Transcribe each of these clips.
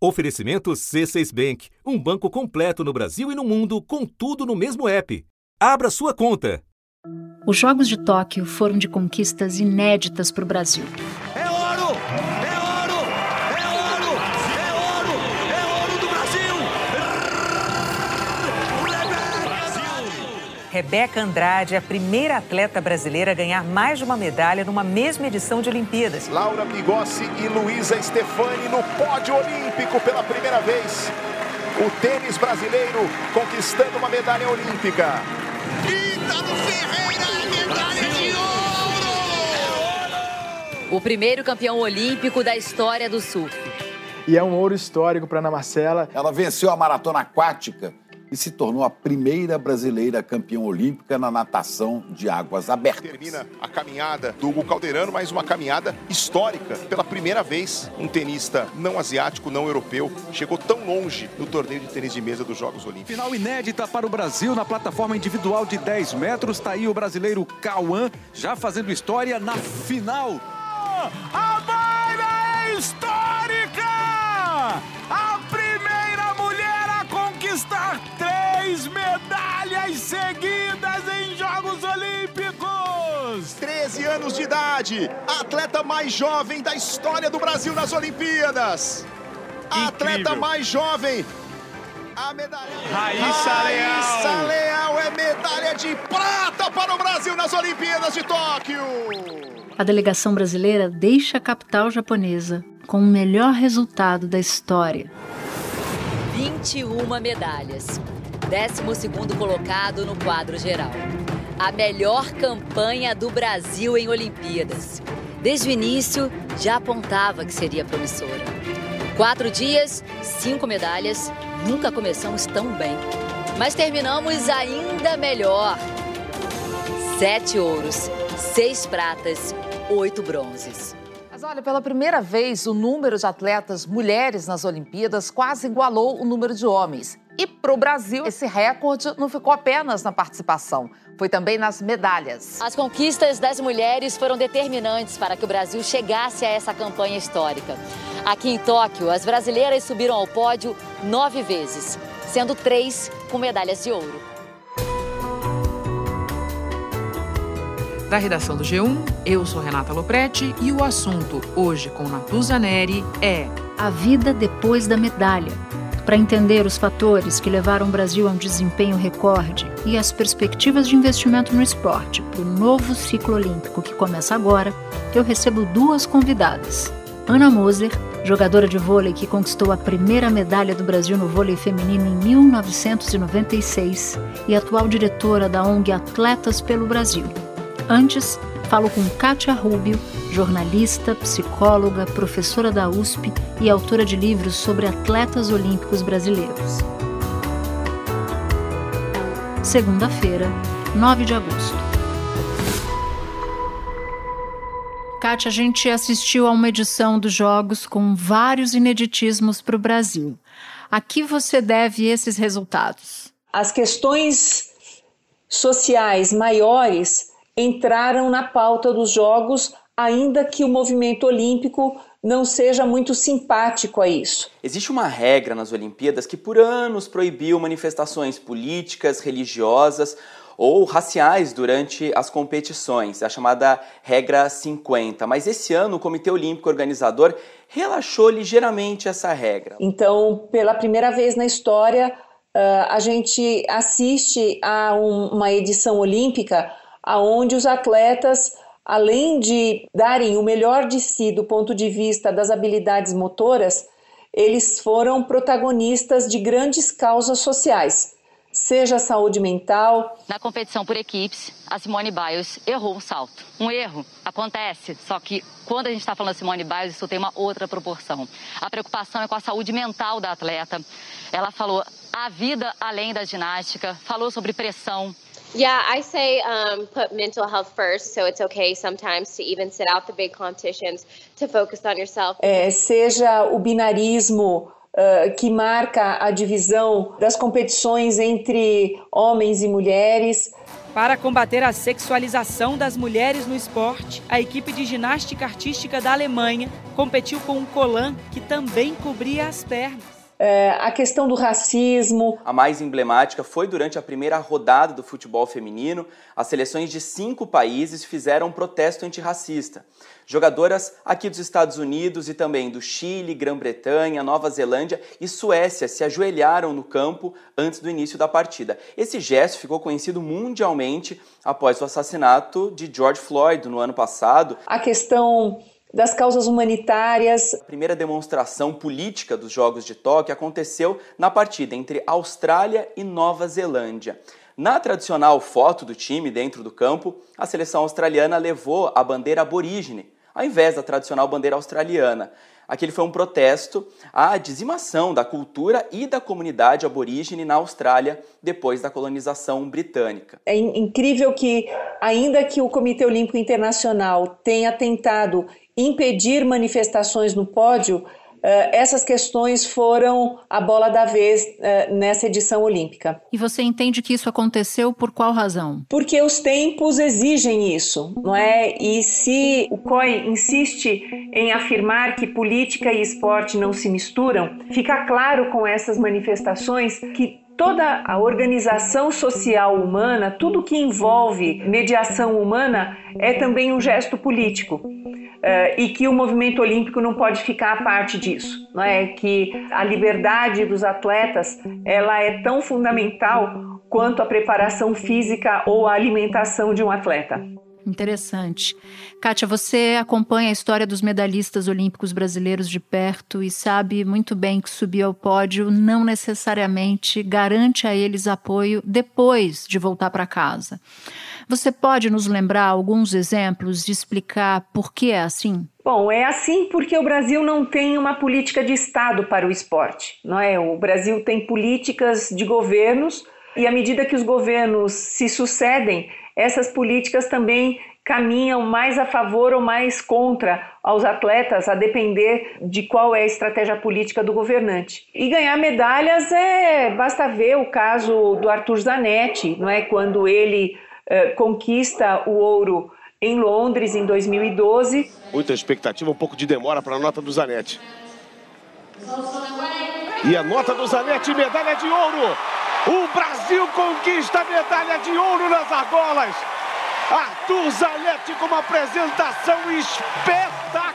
Oferecimento C6 Bank, um banco completo no Brasil e no mundo, com tudo no mesmo app. Abra sua conta. Os Jogos de Tóquio foram de conquistas inéditas para o Brasil. Rebeca Andrade é a primeira atleta brasileira a ganhar mais de uma medalha numa mesma edição de Olimpíadas. Laura Pigossi e Luísa Stefani no pódio olímpico pela primeira vez. O tênis brasileiro conquistando uma medalha olímpica. Ítalo Ferreira medalha de ouro! O primeiro campeão olímpico da história do surf. E é um ouro histórico para Ana Marcela. Ela venceu a maratona aquática e se tornou a primeira brasileira campeã olímpica na natação de águas abertas. Termina a caminhada do Hugo Calderano, mas uma caminhada histórica. Pela primeira vez, um tenista não asiático, não europeu, chegou tão longe no torneio de tênis de mesa dos Jogos Olímpicos. Final inédita para o Brasil na plataforma individual de 10 metros. Está aí o brasileiro Cauã já fazendo história na final. A Mayra é histórica! Anos de idade, a atleta mais jovem da história do Brasil nas Olimpíadas. A atleta mais jovem. A medalha. Raíssa Raíssa Leal é medalha de prata para o Brasil nas Olimpíadas de Tóquio. A delegação brasileira deixa a capital japonesa com o melhor resultado da história. 21 medalhas. 12º colocado no quadro geral. A melhor campanha do Brasil em Olimpíadas. Desde o início, já apontava que seria promissora. Quatro dias, cinco medalhas. Nunca começamos tão bem. Mas terminamos ainda melhor. Sete ouros, seis pratas, oito bronzes. Mas olha, pela primeira vez, o número de atletas mulheres nas Olimpíadas quase igualou o número de homens. E para o Brasil, esse recorde não ficou apenas na participação, foi também nas medalhas. As conquistas das mulheres foram determinantes para que o Brasil chegasse a essa campanha histórica. Aqui em Tóquio, as brasileiras subiram ao pódio nove vezes, sendo três com medalhas de ouro. Da redação do G1, eu sou Renata Loprete e o assunto hoje com Natuza Neri é A vida depois da medalha. Para entender os fatores que levaram o Brasil a um desempenho recorde e as perspectivas de investimento no esporte para o novo ciclo olímpico que começa agora, eu recebo duas convidadas. Ana Moser, jogadora de vôlei que conquistou a primeira medalha do Brasil no vôlei feminino em 1996 e atual diretora da ONG Atletas pelo Brasil. Antes, falo com Kátia Rubio, jornalista, psicóloga, professora da USP e autora de livros sobre atletas olímpicos brasileiros. Segunda-feira, 9 de agosto. Kátia, a gente assistiu a uma edição dos Jogos com vários ineditismos para o Brasil. A que você deve esses resultados? As questões sociais maiores entraram na pauta dos Jogos, ainda que o movimento olímpico não seja muito simpático a isso. Existe uma regra nas Olimpíadas que por anos proibiu manifestações políticas, religiosas ou raciais durante as competições, a chamada regra 50. Mas esse ano o Comitê Olímpico Organizador relaxou ligeiramente essa regra. Então, pela primeira vez na história, a gente assiste a uma edição olímpica aonde os atletas, além de darem o melhor de si do ponto de vista das habilidades motoras, eles foram protagonistas de grandes causas sociais, seja a saúde mental. Na competição por equipes, a Simone Biles errou um salto. Um erro acontece, só que quando a gente está falando Simone Biles, isso tem uma outra proporção. A preocupação é com a saúde mental da atleta. Ela falou a vida além da ginástica, falou sobre pressão, Yeah, I say um, put mental health first, so it's okay sometimes to even sit out the big competitions to focus on yourself. É, seja o binarismo uh, que marca a divisão das competições entre homens e mulheres, Para combater a sexualização das mulheres no esporte, a equipe de ginástica artística da Alemanha competiu com um colan que também cobria as pernas é, a questão do racismo. A mais emblemática foi durante a primeira rodada do futebol feminino. As seleções de cinco países fizeram um protesto antirracista. Jogadoras aqui dos Estados Unidos e também do Chile, Grã-Bretanha, Nova Zelândia e Suécia se ajoelharam no campo antes do início da partida. Esse gesto ficou conhecido mundialmente após o assassinato de George Floyd no ano passado. A questão das causas humanitárias. A primeira demonstração política dos Jogos de Tóquio aconteceu na partida entre Austrália e Nova Zelândia. Na tradicional foto do time dentro do campo, a seleção australiana levou a bandeira aborígene, ao invés da tradicional bandeira australiana. Aquele foi um protesto à dizimação da cultura e da comunidade aborígene na Austrália depois da colonização britânica. É incrível que, ainda que o Comitê Olímpico Internacional tenha tentado impedir manifestações no pódio, Uh, essas questões foram a bola da vez uh, nessa edição olímpica. E você entende que isso aconteceu por qual razão? Porque os tempos exigem isso, não é? E se o COI insiste em afirmar que política e esporte não se misturam, fica claro com essas manifestações que toda a organização social humana, tudo que envolve mediação humana, é também um gesto político. Uh, e que o movimento olímpico não pode ficar à parte disso, não é? Que a liberdade dos atletas ela é tão fundamental quanto a preparação física ou a alimentação de um atleta. Interessante. Kátia, você acompanha a história dos medalhistas olímpicos brasileiros de perto e sabe muito bem que subir ao pódio não necessariamente garante a eles apoio depois de voltar para casa. Você pode nos lembrar alguns exemplos de explicar por que é assim? Bom, é assim porque o Brasil não tem uma política de Estado para o esporte, não é? O Brasil tem políticas de governos e à medida que os governos se sucedem, essas políticas também caminham mais a favor ou mais contra aos atletas, a depender de qual é a estratégia política do governante. E ganhar medalhas é basta ver o caso do Arthur Zanetti, não é quando ele eh, conquista o ouro em Londres em 2012. Muita expectativa, um pouco de demora para a nota do Zanetti. E a nota do Zanetti, medalha de ouro. O Brasil conquista a medalha de ouro nas argolas. Arthur Zanetti com uma apresentação espetacular.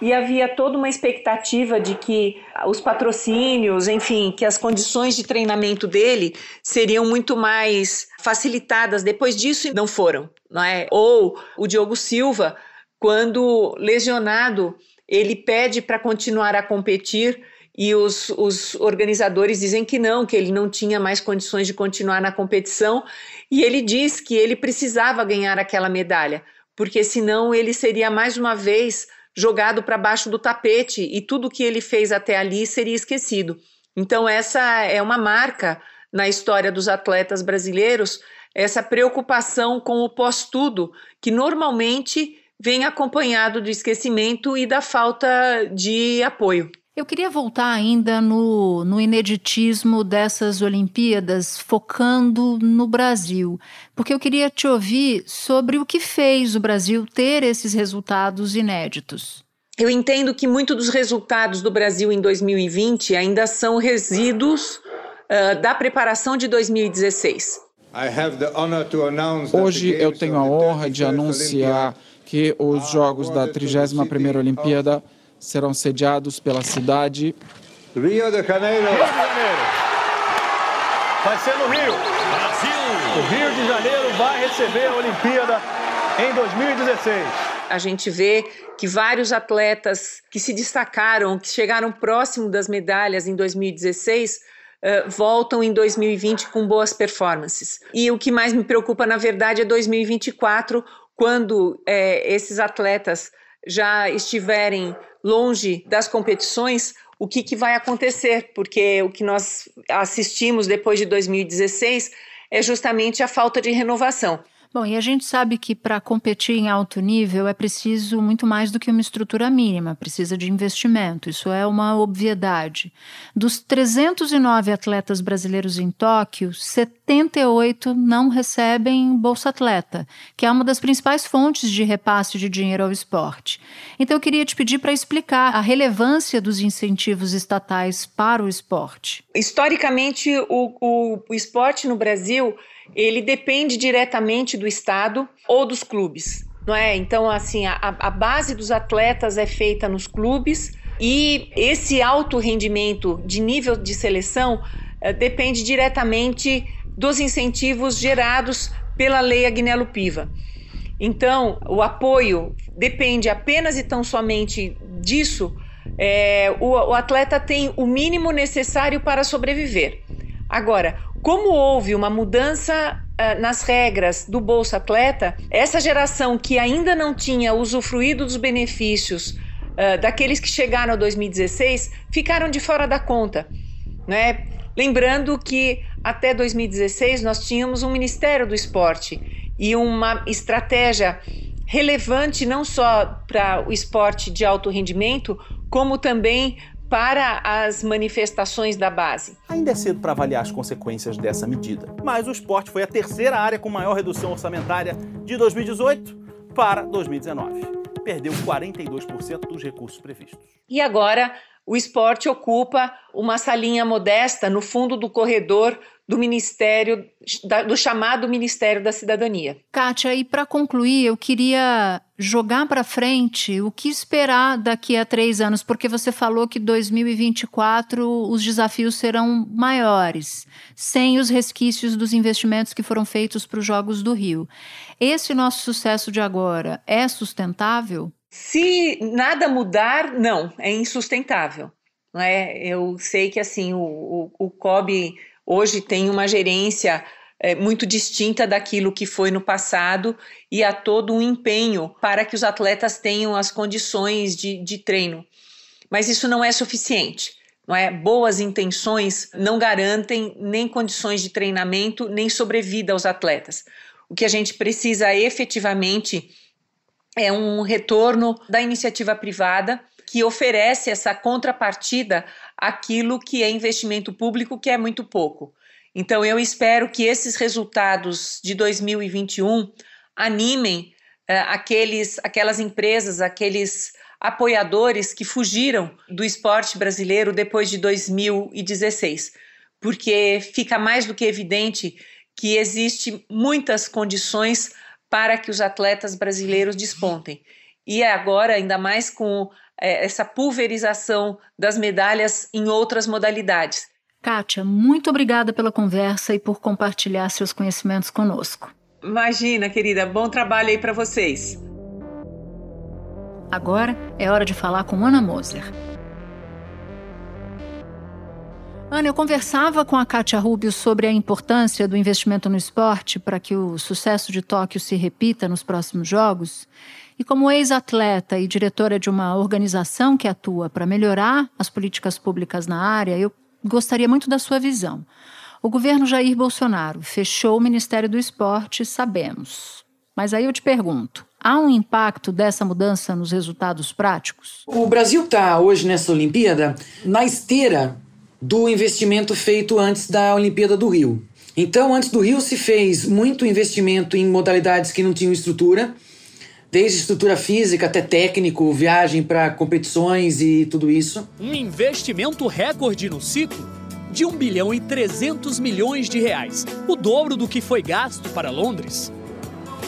E havia toda uma expectativa de que os patrocínios, enfim, que as condições de treinamento dele seriam muito mais facilitadas. Depois disso, não foram, não é? Ou o Diogo Silva, quando lesionado, ele pede para continuar a competir e os, os organizadores dizem que não, que ele não tinha mais condições de continuar na competição, e ele diz que ele precisava ganhar aquela medalha, porque senão ele seria mais uma vez jogado para baixo do tapete e tudo que ele fez até ali seria esquecido. Então, essa é uma marca na história dos atletas brasileiros, essa preocupação com o pós-tudo, que normalmente vem acompanhado do esquecimento e da falta de apoio. Eu queria voltar ainda no, no ineditismo dessas Olimpíadas, focando no Brasil, porque eu queria te ouvir sobre o que fez o Brasil ter esses resultados inéditos. Eu entendo que muito dos resultados do Brasil em 2020 ainda são resíduos uh, da preparação de 2016. Hoje eu tenho a honra de anunciar que os Jogos da 31ª Olimpíada serão sediados pela cidade. Rio de Janeiro. Rio de Janeiro. Vai ser no Rio. Brasil. O Rio de Janeiro vai receber a Olimpíada em 2016. A gente vê que vários atletas que se destacaram, que chegaram próximo das medalhas em 2016, Uh, voltam em 2020 com boas performances. E o que mais me preocupa, na verdade, é 2024, quando é, esses atletas já estiverem longe das competições, o que, que vai acontecer? Porque o que nós assistimos depois de 2016 é justamente a falta de renovação. Bom, e a gente sabe que para competir em alto nível é preciso muito mais do que uma estrutura mínima, precisa de investimento, isso é uma obviedade. Dos 309 atletas brasileiros em Tóquio, 78 não recebem Bolsa Atleta, que é uma das principais fontes de repasse de dinheiro ao esporte. Então eu queria te pedir para explicar a relevância dos incentivos estatais para o esporte. Historicamente, o, o, o esporte no Brasil ele depende diretamente do Estado ou dos clubes. Não é? Então, assim, a, a base dos atletas é feita nos clubes e esse alto rendimento de nível de seleção eh, depende diretamente dos incentivos gerados pela lei Agnello Piva. Então, o apoio depende apenas e tão somente disso. É, o, o atleta tem o mínimo necessário para sobreviver. Agora, como houve uma mudança uh, nas regras do Bolsa Atleta, essa geração que ainda não tinha usufruído dos benefícios uh, daqueles que chegaram a 2016 ficaram de fora da conta. Né? Lembrando que até 2016 nós tínhamos um Ministério do Esporte e uma estratégia relevante não só para o esporte de alto rendimento, como também para as manifestações da base. Ainda é cedo para avaliar as consequências dessa medida, mas o esporte foi a terceira área com maior redução orçamentária de 2018 para 2019. Perdeu 42% dos recursos previstos. E agora o esporte ocupa uma salinha modesta no fundo do corredor do Ministério, do chamado Ministério da Cidadania. Kátia, e para concluir, eu queria jogar para frente o que esperar daqui a três anos, porque você falou que 2024 os desafios serão maiores, sem os resquícios dos investimentos que foram feitos para os Jogos do Rio. Esse nosso sucesso de agora é sustentável? Se nada mudar, não, é insustentável. Não é? Eu sei que assim o, o, o COB hoje tem uma gerência é, muito distinta daquilo que foi no passado e há todo um empenho para que os atletas tenham as condições de, de treino. Mas isso não é suficiente. Não é? Boas intenções não garantem nem condições de treinamento, nem sobrevida aos atletas. O que a gente precisa efetivamente é um retorno da iniciativa privada que oferece essa contrapartida àquilo que é investimento público, que é muito pouco. Então, eu espero que esses resultados de 2021 animem uh, aqueles, aquelas empresas, aqueles apoiadores que fugiram do esporte brasileiro depois de 2016, porque fica mais do que evidente que existe muitas condições para que os atletas brasileiros despontem. E agora, ainda mais com é, essa pulverização das medalhas em outras modalidades. Kátia, muito obrigada pela conversa e por compartilhar seus conhecimentos conosco. Imagina, querida, bom trabalho aí para vocês. Agora é hora de falar com Ana Moser. Ana, eu conversava com a Kátia Rubio sobre a importância do investimento no esporte para que o sucesso de Tóquio se repita nos próximos Jogos. E como ex-atleta e diretora de uma organização que atua para melhorar as políticas públicas na área, eu gostaria muito da sua visão. O governo Jair Bolsonaro fechou o Ministério do Esporte, sabemos. Mas aí eu te pergunto: há um impacto dessa mudança nos resultados práticos? O Brasil está hoje nessa Olimpíada na esteira do investimento feito antes da Olimpíada do Rio. Então, antes do Rio se fez muito investimento em modalidades que não tinham estrutura, desde estrutura física até técnico, viagem para competições e tudo isso. Um investimento recorde no ciclo de 1 bilhão e 300 milhões de reais, o dobro do que foi gasto para Londres.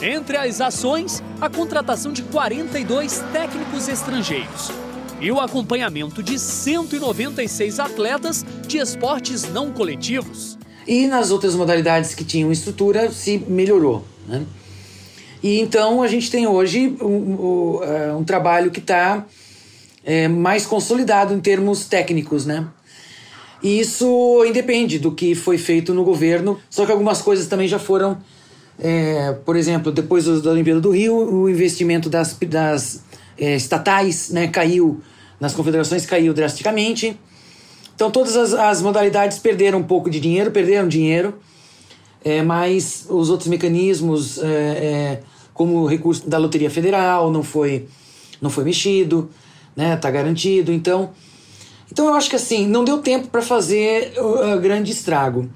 Entre as ações, a contratação de 42 técnicos estrangeiros, e o acompanhamento de 196 atletas de esportes não coletivos. E nas outras modalidades que tinham estrutura, se melhorou. Né? E então a gente tem hoje um, um, é, um trabalho que está é, mais consolidado em termos técnicos, né? E isso independe do que foi feito no governo, só que algumas coisas também já foram. É, por exemplo, depois da Olimpíada do Rio, o investimento das, das é, estatais né, caiu nas confederações caiu drasticamente. Então todas as, as, modalidades perderam um pouco de dinheiro, perderam dinheiro. é, mas os outros mecanismos, é, é, como o recurso da Loteria Federal, não foi, não foi mexido, né? Tá garantido. Então, então eu acho que assim, não deu tempo para fazer uh, grande estrago.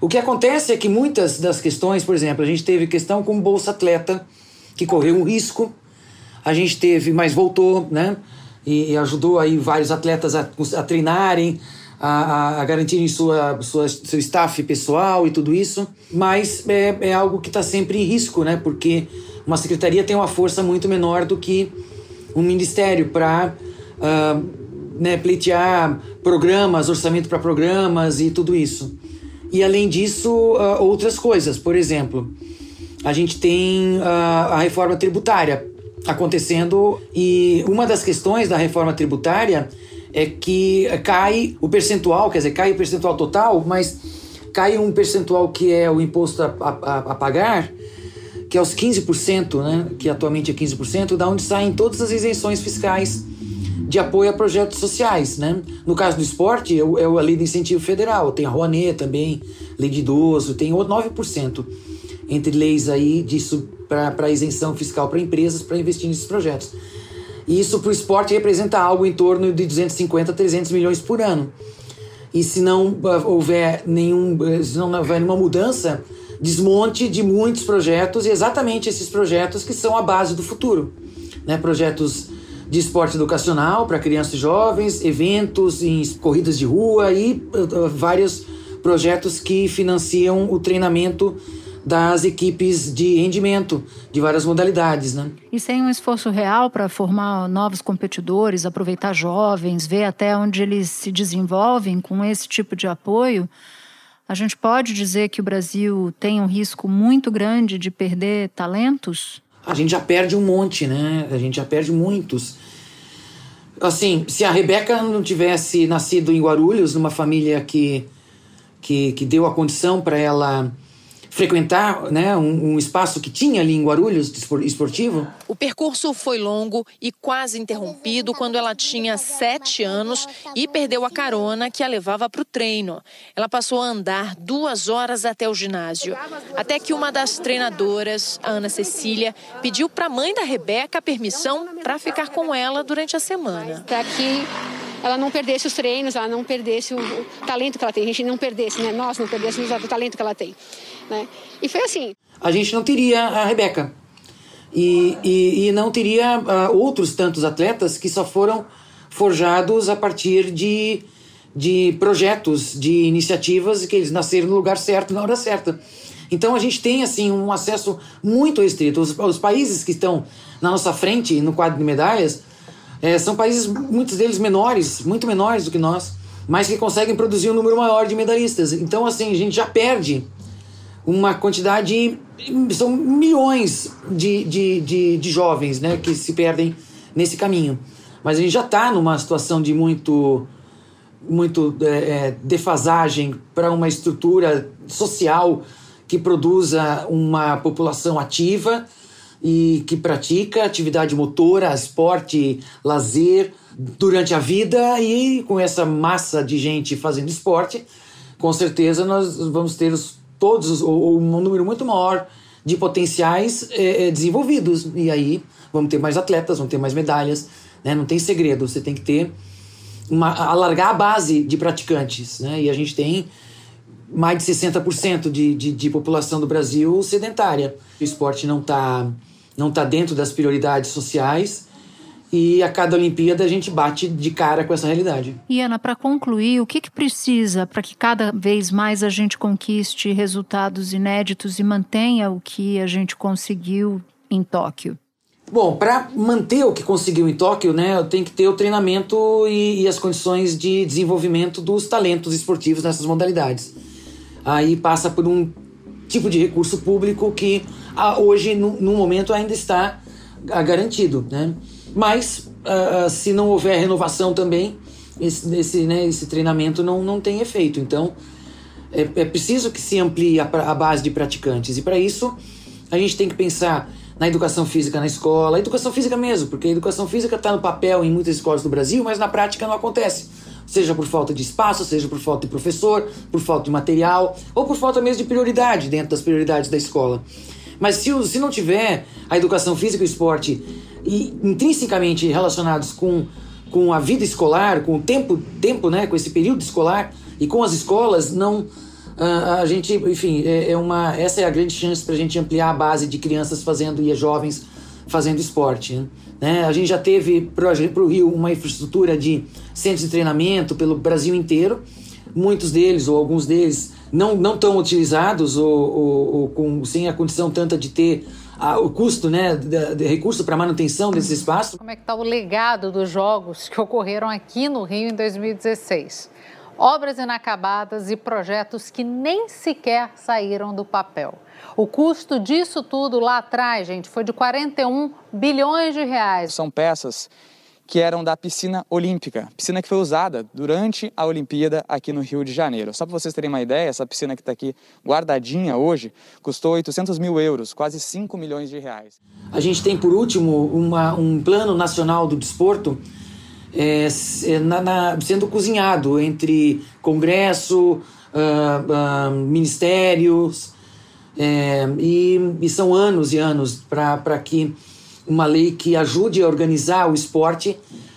O que acontece é que muitas das questões, por exemplo, a gente teve questão com Bolsa Atleta, que correu um risco, a gente teve, mas voltou, né? E, e ajudou aí vários atletas a, a treinarem, a, a garantirem sua, sua, seu staff pessoal e tudo isso, mas é, é algo que está sempre em risco, né? Porque uma secretaria tem uma força muito menor do que um ministério para uh, ah, né, pleitear programas, orçamento para programas e tudo isso. E além disso, uh, outras coisas. Por exemplo, a gente tem uh, a reforma tributária acontecendo e uma das questões da reforma tributária é que cai o percentual, quer dizer, cai o percentual total, mas cai um percentual que é o imposto a, a, a pagar, que é os 15%, né, que atualmente é 15%, da onde saem todas as isenções fiscais de apoio a projetos sociais, né? No caso do esporte, é, a lei de incentivo federal, tem a Rouanet também, lei de idoso, tem 9% entre leis aí disso para isenção fiscal para empresas para investir nesses projetos. E isso para o esporte representa algo em torno de 250 a 300 milhões por ano. E se não uh, houver nenhum, uh, se não houver nenhuma mudança, desmonte de muitos projetos e exatamente esses projetos que são a base do futuro, né? Projetos de esporte educacional para crianças e jovens, eventos em corridas de rua e uh, vários projetos que financiam o treinamento das equipes de rendimento de várias modalidades, né? E sem um esforço real para formar novos competidores, aproveitar jovens, ver até onde eles se desenvolvem com esse tipo de apoio, a gente pode dizer que o Brasil tem um risco muito grande de perder talentos? A gente já perde um monte, né? A gente já perde muitos. Assim, se a Rebeca não tivesse nascido em Guarulhos, numa família que, que, que deu a condição para ela frequentar né, um, um, espaço que tinha ali em Guarulhos, esportivo. O percurso foi longo e quase interrompido quando ela tinha sete anos e perdeu a carona que a levava para o treino. Ela passou a andar duas horas até o ginásio, até que uma das treinadoras, a Ana Cecília, pediu para a mãe da Rebeca permissão para ficar com ela durante a semana. Para que ela não perdesse os treinos, ela não perdesse o, o talento que ela tem, a gente não perdesse, né? Nós não perdêssemos o talento que ela tem. Né? E foi assim. A gente não teria a Rebeca. E, e, e não teria uh, outros tantos atletas que só foram forjados a partir de, de projetos, de iniciativas que eles nasceram no lugar certo, na hora certa. Então a gente tem assim um acesso muito restrito. Os, os países que estão na nossa frente no quadro de medalhas é, são países, muitos deles menores, muito menores do que nós, mas que conseguem produzir um número maior de medalhistas. Então assim a gente já perde uma quantidade, são milhões de, de, de, de jovens né, que se perdem nesse caminho. Mas a gente já está numa situação de muito, muito é, é, defasagem para uma estrutura social que produza uma população ativa e que pratica atividade motora, esporte, lazer durante a vida e com essa massa de gente fazendo esporte, com certeza nós vamos ter os todos, ou, um número muito maior de potenciais é, é, desenvolvidos. E aí vamos ter mais atletas, vamos ter mais medalhas. Né? Não tem segredo, você tem que ter uma, alargar a base de praticantes. Né? E a gente tem mais de 60% de, de, de população do Brasil sedentária. O esporte não está não tá dentro das prioridades sociais e a cada Olimpíada a gente bate de cara com essa realidade. E Ana, para concluir, o que, que precisa para que cada vez mais a gente conquiste resultados inéditos e mantenha o que a gente conseguiu em Tóquio? Bom, para manter o que conseguiu em Tóquio, né, tem que ter o treinamento e, e, as condições de desenvolvimento dos talentos esportivos nessas modalidades. Aí passa por um tipo de recurso público que hoje, no, no momento, ainda está ah, garantido, né? Mas uh, se não houver renovação também, esse, esse, né, esse treinamento não, não tem efeito. Então é, é preciso que se amplie a, a base de praticantes. E para isso a gente tem que pensar na educação física na escola, educação física mesmo, porque a educação física está no papel em muitas escolas do Brasil, mas na prática não acontece. seja por falta de espaço, seja por falta de professor, por falta de material, ou por falta mesmo de prioridade dentro das prioridades da escola. Mas se, se não tiver a educação física e o esporte e, intrinsecamente relacionados com, com a vida escolar, com o tempo, tempo, né, com esse período escolar e com as escolas, não a gente, enfim, é, é uma, essa é a grande chance para a gente ampliar a base de crianças fazendo e jovens fazendo esporte. Né? A gente já teve para o Rio uma infraestrutura de centros de treinamento pelo Brasil inteiro, muitos deles ou alguns deles não não tão utilizados ou, ou, ou, com, sem a condição tanta de ter a, o custo, né, de, de recurso para manutenção desse espaço. Como é que está o legado dos jogos que ocorreram aqui no Rio em 2016? obras inacabadas e projetos que nem sequer saíram do papel. O custo disso tudo lá atrás, gente, foi de 41 bilhões de reais. São peças que eram da piscina olímpica, piscina que foi usada durante a Olimpíada aqui no Rio de Janeiro. Só para vocês terem uma ideia, essa piscina que está aqui guardadinha hoje custou 800 mil euros, quase 5 milhões de reais. A gente tem, por último, uma, um plano nacional do desporto é, na, na, sendo cozinhado entre Congresso, uh, uh, ministérios, é, e, e, são anos e anos para que uma lei que ajude a organizar o esporte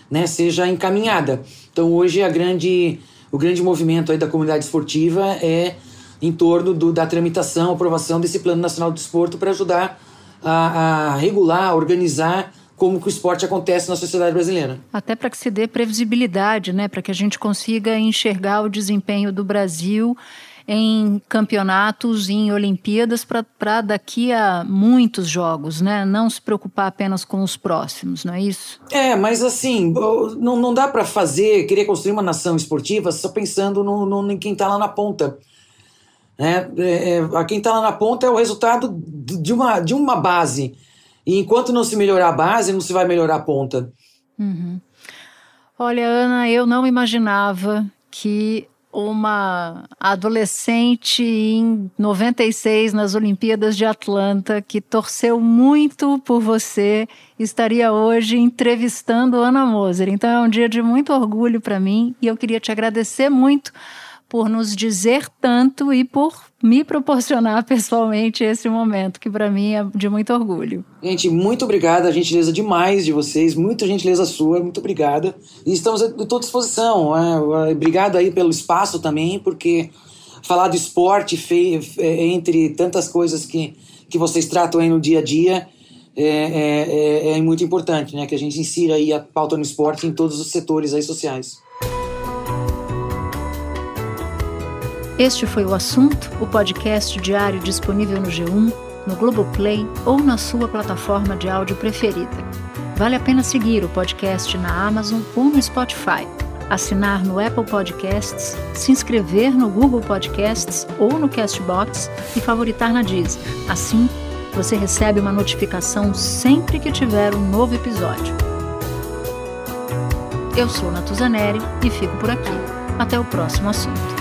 né, seja encaminhada. Então hoje a grande, o grande movimento aí da comunidade esportiva é em torno do, da tramitação, aprovação desse Plano Nacional do Desporto para ajudar a, a regular, organizar como que o esporte acontece na sociedade brasileira. Até para que se dê previsibilidade, né, para que a gente consiga enxergar o desempenho do Brasil em campeonatos em Olimpíadas para daqui a muitos jogos, né? Não se preocupar apenas com os próximos, não é isso? É, mas assim, não, não dá para fazer, querer construir uma nação esportiva só pensando no, no em quem está lá na ponta. É, é, a quem está lá na ponta é o resultado de uma, de uma base e enquanto não se melhorar a base, não se vai melhorar a ponta. Uhum. Olha, Ana, eu não imaginava que uma adolescente em 96 nas Olimpíadas de Atlanta que torceu muito por você estaria hoje entrevistando Ana Moser. Então é um dia de muito orgulho para mim e eu queria te agradecer muito por nos dizer tanto e por me proporcionar pessoalmente esse momento, que para mim é de muito orgulho. Gente, muito obrigada, a gentileza demais de vocês, muita gentileza sua, muito obrigada. E estamos à tua disposição. Né? Obrigado aí pelo espaço também, porque falar do esporte é, entre tantas coisas que, que vocês tratam aí no dia a dia é, é, é, é muito importante, né? Que a gente insira aí a pauta no esporte em todos os setores aí sociais. Este foi o assunto, o podcast diário disponível no G1, no Globoplay ou na sua plataforma de áudio preferida. Vale a pena seguir o podcast na Amazon ou no Spotify, assinar no Apple Podcasts, se inscrever no Google Podcasts ou no Castbox e favoritar na Deezer. Assim, você recebe uma notificação sempre que tiver um novo episódio. Eu sou Natuzaneri e fico por aqui. Até o próximo assunto.